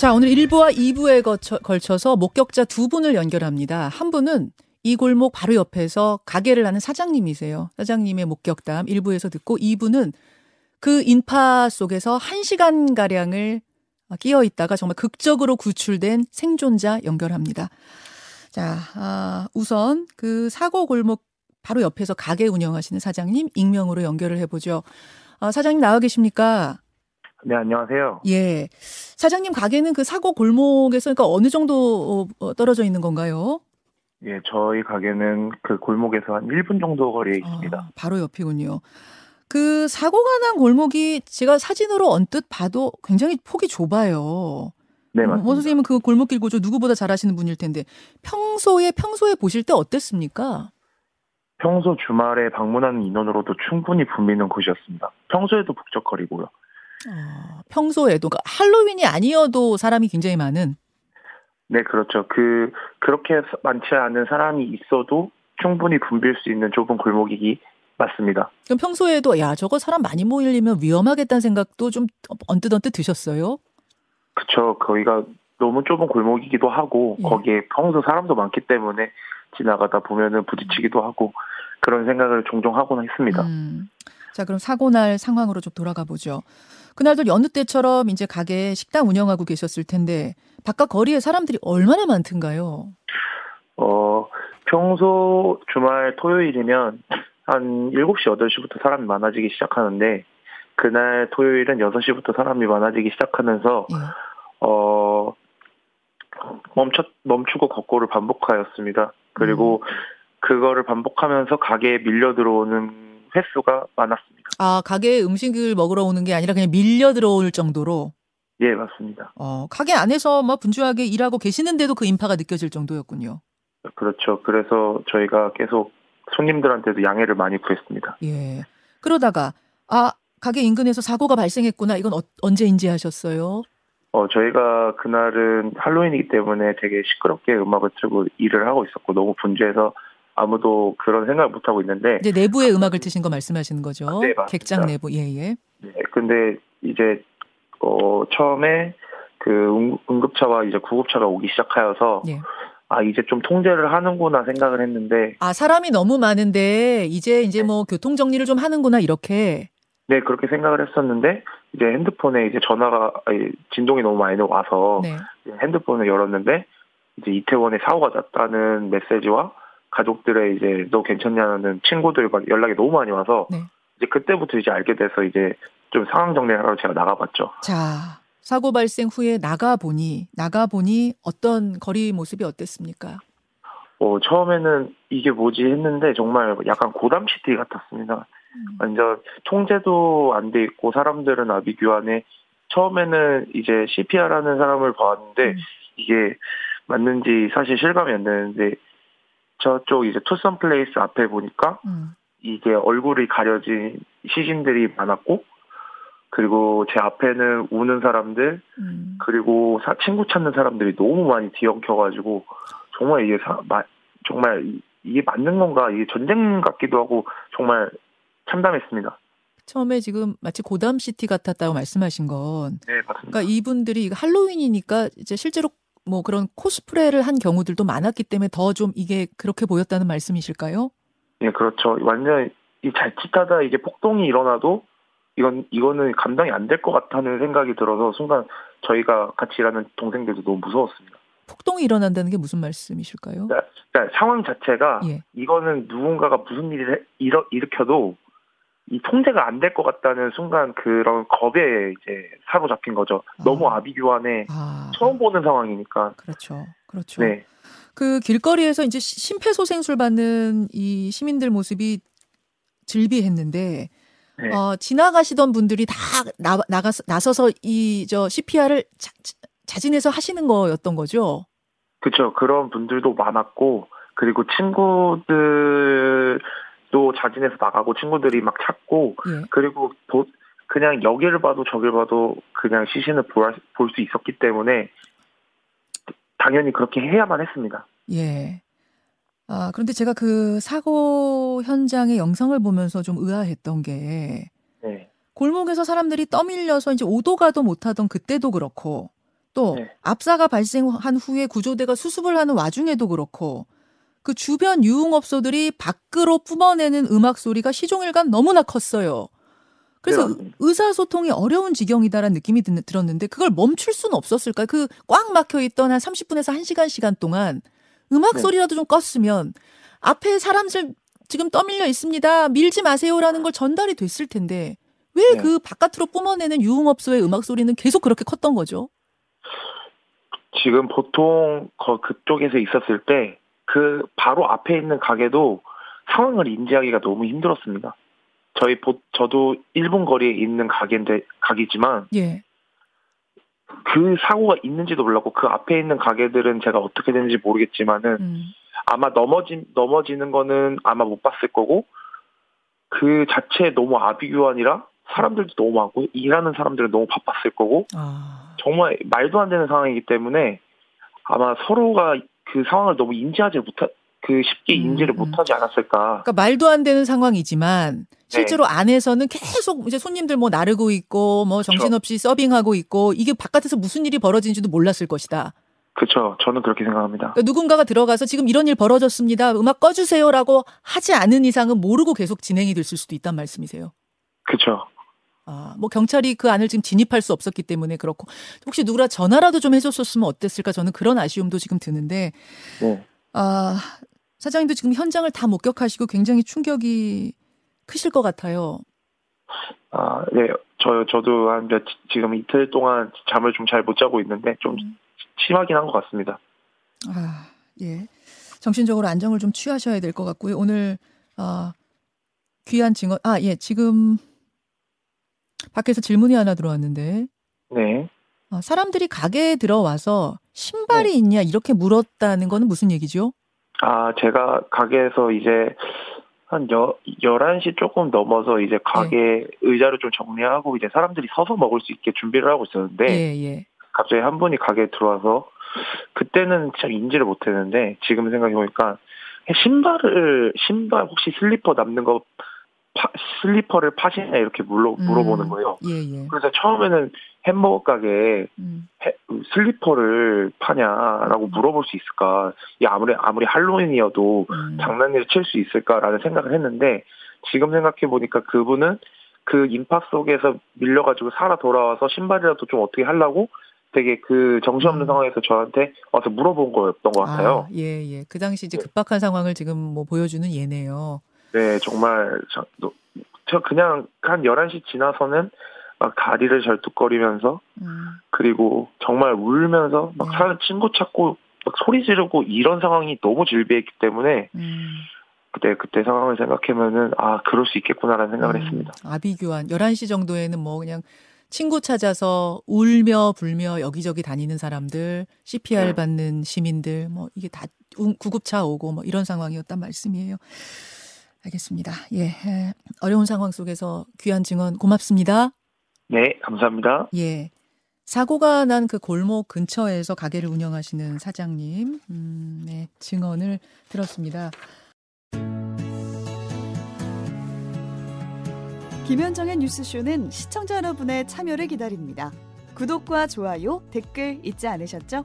자, 오늘 1부와 2부에 거쳐, 걸쳐서 목격자 두 분을 연결합니다. 한 분은 이 골목 바로 옆에서 가게를 하는 사장님이세요. 사장님의 목격담 1부에서 듣고 2부는 그 인파 속에서 1시간 가량을 끼어 있다가 정말 극적으로 구출된 생존자 연결합니다. 자, 아, 우선 그 사고 골목 바로 옆에서 가게 운영하시는 사장님 익명으로 연결을 해 보죠. 아, 사장님 나와 계십니까? 네, 안녕하세요. 예. 사장님 가게는 그 사고 골목에서 그러니까 어느 정도 어, 떨어져 있는 건가요? 예, 저희 가게는 그 골목에서 한 1분 정도 거리에 있습니다. 아, 바로 옆이군요. 그 사고가 난 골목이 제가 사진으로 언뜻 봐도 굉장히 폭이 좁아요. 네, 맞습니다. 원 선생님은 그 골목길 구조 누구보다 잘 아시는 분일 텐데 평소에 평소에 보실 때 어땠습니까? 평소 주말에 방문하는 인원으로도 충분히 붐비는 곳이었습니다. 평소에도 북적거리고요. 어, 평소에도 그러니까 할로윈이 아니어도 사람이 굉장히 많은 네, 그렇죠. 그 그렇게 많지 않은 사람이 있어도 충분히 붐빌 수 있는 좁은 골목이기 맞습니다. 그럼 평소에도 야 저거 사람 많이 모이려면 위험하겠다는 생각도 좀 언뜻 언뜻 드셨어요? 그쵸. 거기가 너무 좁은 골목이기도 하고 예. 거기에 평소 사람도 많기 때문에 지나가다 보면은 부딪히기도 하고 그런 생각을 종종 하곤 했습니다. 음. 자 그럼 사고 날 상황으로 좀 돌아가 보죠. 그날도 여느 때처럼 이제 가게 식당 운영하고 계셨을 텐데 바깥 거리에 사람들이 얼마나 많던가요? 어, 평소 주말 토요일이면 한 7시, 8시부터 사람이 많아지기 시작하는데, 그날 토요일은 6시부터 사람이 많아지기 시작하면서, 예. 어, 멈췄, 멈추고 걷고를 반복하였습니다. 그리고 그거를 반복하면서 가게에 밀려 들어오는 횟수가 많았습니다. 아 가게에 음식을 먹으러 오는 게 아니라 그냥 밀려 들어올 정도로 예, 맞습니다. 어 가게 안에서 뭐 분주하게 일하고 계시는데도 그 인파가 느껴질 정도였군요. 그렇죠. 그래서 저희가 계속 손님들한테도 양해를 많이 구했습니다. 예. 그러다가 아 가게 인근에서 사고가 발생했구나. 이건 어, 언제 인지하셨어요? 어, 저희가 그날은 할로윈이기 때문에 되게 시끄럽게 음악을 틀고 일을 하고 있었고 너무 분주해서 아무도 그런 생각을 못 하고 있는데 이제 내부의 음악을 트신 거 말씀하시는 거죠? 네, 맞습니다. 객장 내부. 예, 예. 네, 근데 이제 어 처음에 그 응- 응급차와 이제 구급차가 오기 시작하여서 예. 아 이제 좀 통제를 하는구나 생각을 했는데 아, 사람이 너무 많은데 이제 네. 이제 뭐 교통 정리를 좀 하는구나 이렇게. 네 그렇게 생각을 했었는데 이제 핸드폰에 이제 전화가 아니, 진동이 너무 많이 와서 네. 핸드폰을 열었는데 이제 이태원에 사고가 났다는 메시지와 가족들의 이제 너 괜찮냐는 친구들 막 연락이 너무 많이 와서 네. 이제 그때부터 이제 알게 돼서 이제 좀 상황 정리하러 제가 나가봤죠. 자, 사고 발생 후에 나가 보니 나가 보니 어떤 거리 모습이 어땠습니까? 어 처음에는 이게 뭐지 했는데 정말 약간 고담 시티 같았습니다. 음. 완전 통제도 안 돼 있고 사람들은 아비규환에 처음에는 이제 CPR하는 사람을 봤는데 음. 이게 맞는지 사실 실감이 안 되는데 저쪽 이제 투썸 플레이스 앞에 보니까 음. 이게 얼굴이 가려진 시신들이 많았고 그리고 제 앞에는 우는 사람들 음. 그리고 사- 친구 찾는 사람들이 너무 많이 뒤엉켜가지고 정말 이게 사- 마- 정말 이- 이게 맞는 건가 이게 전쟁 같기도 하고 정말 참담했습니다. 처음에 지금 마치 고담 시티 같았다고 말씀하신 건 네 맞습니다. 그러니까 이분들이 할로윈이니까 이제 실제로 뭐 그런 코스프레를 한 경우들도 많았기 때문에 더 좀 이게 그렇게 보였다는 말씀이실까요? 예 그렇죠. 완전 이 자칫하다 이게 폭동이 일어나도 이건 이거는 감당이 안 될 것 같다는 생각이 들어서 순간 저희가 같이 일하는 동생들도 너무 무서웠습니다. 폭동이 일어난다는 게 무슨 말씀이실까요? 그러니까 상황 자체가 예. 이거는 누군가가 무슨 일을 일어, 일으켜도 이 통제가 안 될 것 같다는 순간 그런 겁에 이제 사로잡힌 거죠. 너무 아. 아비규환에 아, 처음 보는 상황이니까. 그렇죠. 그렇죠. 네. 그 길거리에서 이제 시- 심폐소생술 받는 이 시민들 모습이 즐비했는데 네. 어, 지나가시던 분들이 다 나, 나가 나서서 이 저 CPR을 자, 자진해서 하시는 거였던 거죠. 그렇죠. 그런 분들도 많았고 그리고 친구들 도 자진해서 나가고 친구들이 막 찾고 예. 그리고 도- 그냥 여기를 봐도 저기를 봐도 그냥 시신을 볼수 있었기 때문에 당연히 그렇게 해야만 했습니다. 예. 아, 그런데 제가 그 사고 현장의 영상을 보면서 좀 의아했던 게 네. 골목에서 사람들이 떠밀려서 이제 오도 가도 못하던 그때도 그렇고 또 네. 압사가 발생한 후에 구조대가 수습을 하는 와중에도 그렇고 그 주변 유흥업소들이 밖으로 뿜어내는 음악 소리가 시종일관 너무나 컸어요. 그래서 네, 의사소통이 어려운 지경이다라는 느낌이 들었는데 그걸 멈출 수는 없었을까요? 그 꽉 막혀 있던 한 30분에서 1시간 시간 동안 음악 네. 소리라도 좀 껐으면 앞에 사람들 지금 떠밀려 있습니다. 밀지 마세요라는 걸 전달이 됐을 텐데 왜그 네. 바깥으로 뿜어내는 유흥업소의 음악 소리는 계속 그렇게 컸던 거죠? 지금 보통 그쪽에서 있었을 때 그 바로 앞에 있는 가게도 상황을 인지하기가 너무 힘들었습니다. 저희 보, 저도 1분 거리에 있는 가게인데 가게지만 예. 그 사고가 있는지도 몰랐고 그 앞에 있는 가게들은 제가 어떻게 되는지 모르겠지만은 음. 아마 넘어지 넘어지는 거는 아마 못 봤을 거고 그 자체 너무 아비규환이라 사람들도 너무 많고 일하는 사람들은 너무 바빴을 거고 아. 정말 말도 안 되는 상황이기 때문에 아마 서로가 그 상황을 너무 인지하지 못하 그 쉽게 음, 인지를 음. 못하지 않았을까. 그러니까 말도 안 되는 상황이지만 실제로 네. 안에서는 계속 이제 손님들 뭐 나르고 있고 뭐 정신없이 그렇죠. 서빙하고 있고 이게 바깥에서 무슨 일이 벌어진지도 몰랐을 것이다. 그렇죠. 저는 그렇게 생각합니다. 그러니까 누군가가 들어가서 지금 이런 일 벌어졌습니다. 음악 꺼주세요라고 하지 않은 이상은 모르고 계속 진행이 됐을 수도 있단 말씀이세요. 그렇죠. 아, 뭐 경찰이 그 안을 지금 진입할 수 없었기 때문에 그렇고 혹시 누구라 전화라도 좀 해줬었으면 어땠을까 저는 그런 아쉬움도 지금 드는데 네. 아 사장님도 지금 현장을 다 목격하시고 굉장히 충격이 크실 것 같아요. 아, 네. 저, 저도 한 몇, 지금 이틀 동안 잠을 좀 잘 못 자고 있는데 좀 음. 심하긴 한 것 같습니다. 아, 예. 정신적으로 안정을 좀 취하셔야 될 것 같고요. 오늘, 아, 귀한 증언, 아, 예. 지금 밖에서 질문이 하나 들어왔는데. 네. 아, 사람들이 가게에 들어와서 신발이 네. 있냐 이렇게 물었다는 거는 무슨 얘기죠? 아, 제가 가게에서 이제 한 여, 11시 조금 넘어서 이제 가게 네. 의자를 좀 정리하고 이제 사람들이 서서 먹을 수 있게 준비를 하고 있었는데 예, 예. 갑자기 한 분이 가게에 들어와서 그때는 참 인지를 못했는데 지금 생각해보니까 신발을 신발 혹시 슬리퍼 남는 거 파, 슬리퍼를 파시냐 이렇게 물어, 물어보는 음. 거예요. 예, 예. 그래서 처음에는 햄버거 가게에 음. 해, 슬리퍼를 파냐라고 음. 물어볼 수 있을까? 이 아무리 아무리 할로윈이어도 음. 장난을 칠 수 있을까라는 생각을 했는데 지금 생각해 보니까 그분은 그 인파 속에서 밀려가지고 살아 돌아와서 신발이라도 좀 어떻게 하려고 되게 그 정신없는 음. 상황에서 저한테 와서 물어본 거였던 것 같아요. 아, 예, 예. 그 당시 이제 네. 급박한 상황을 지금 뭐 보여주는 예네요. 네, 정말 저, 저 그냥 한 11시 지나서는 막 다리를 절뚝거리면서 음. 그리고 정말 울면서 막 네. 사람 친구 찾고 막 소리 지르고 이런 상황이 너무 질비했기 때문에 음. 그때 그때 상황을 생각하면은 아 그럴 수 있겠구나라는 생각을 음. 했습니다. 아비규환 11시 정도에는 뭐 그냥 친구 찾아서 울며 불며 여기저기 다니는 사람들, CPR 네. 받는 시민들, 뭐 이게 다 구급차 오고 뭐 이런 상황이었단 말씀이에요. 알겠습니다. 예. 어려운 상황 속에서 귀한 증언 고맙습니다. 네, 감사합니다. 예. 사고가 난 그 골목 근처에서 가게를 운영하시는 사장님, 음, 네, 증언을 들었습니다. 김현정의 뉴스쇼는 시청자 여러분의 참여를 기다립니다. 구독과 좋아요, 댓글 잊지 않으셨죠?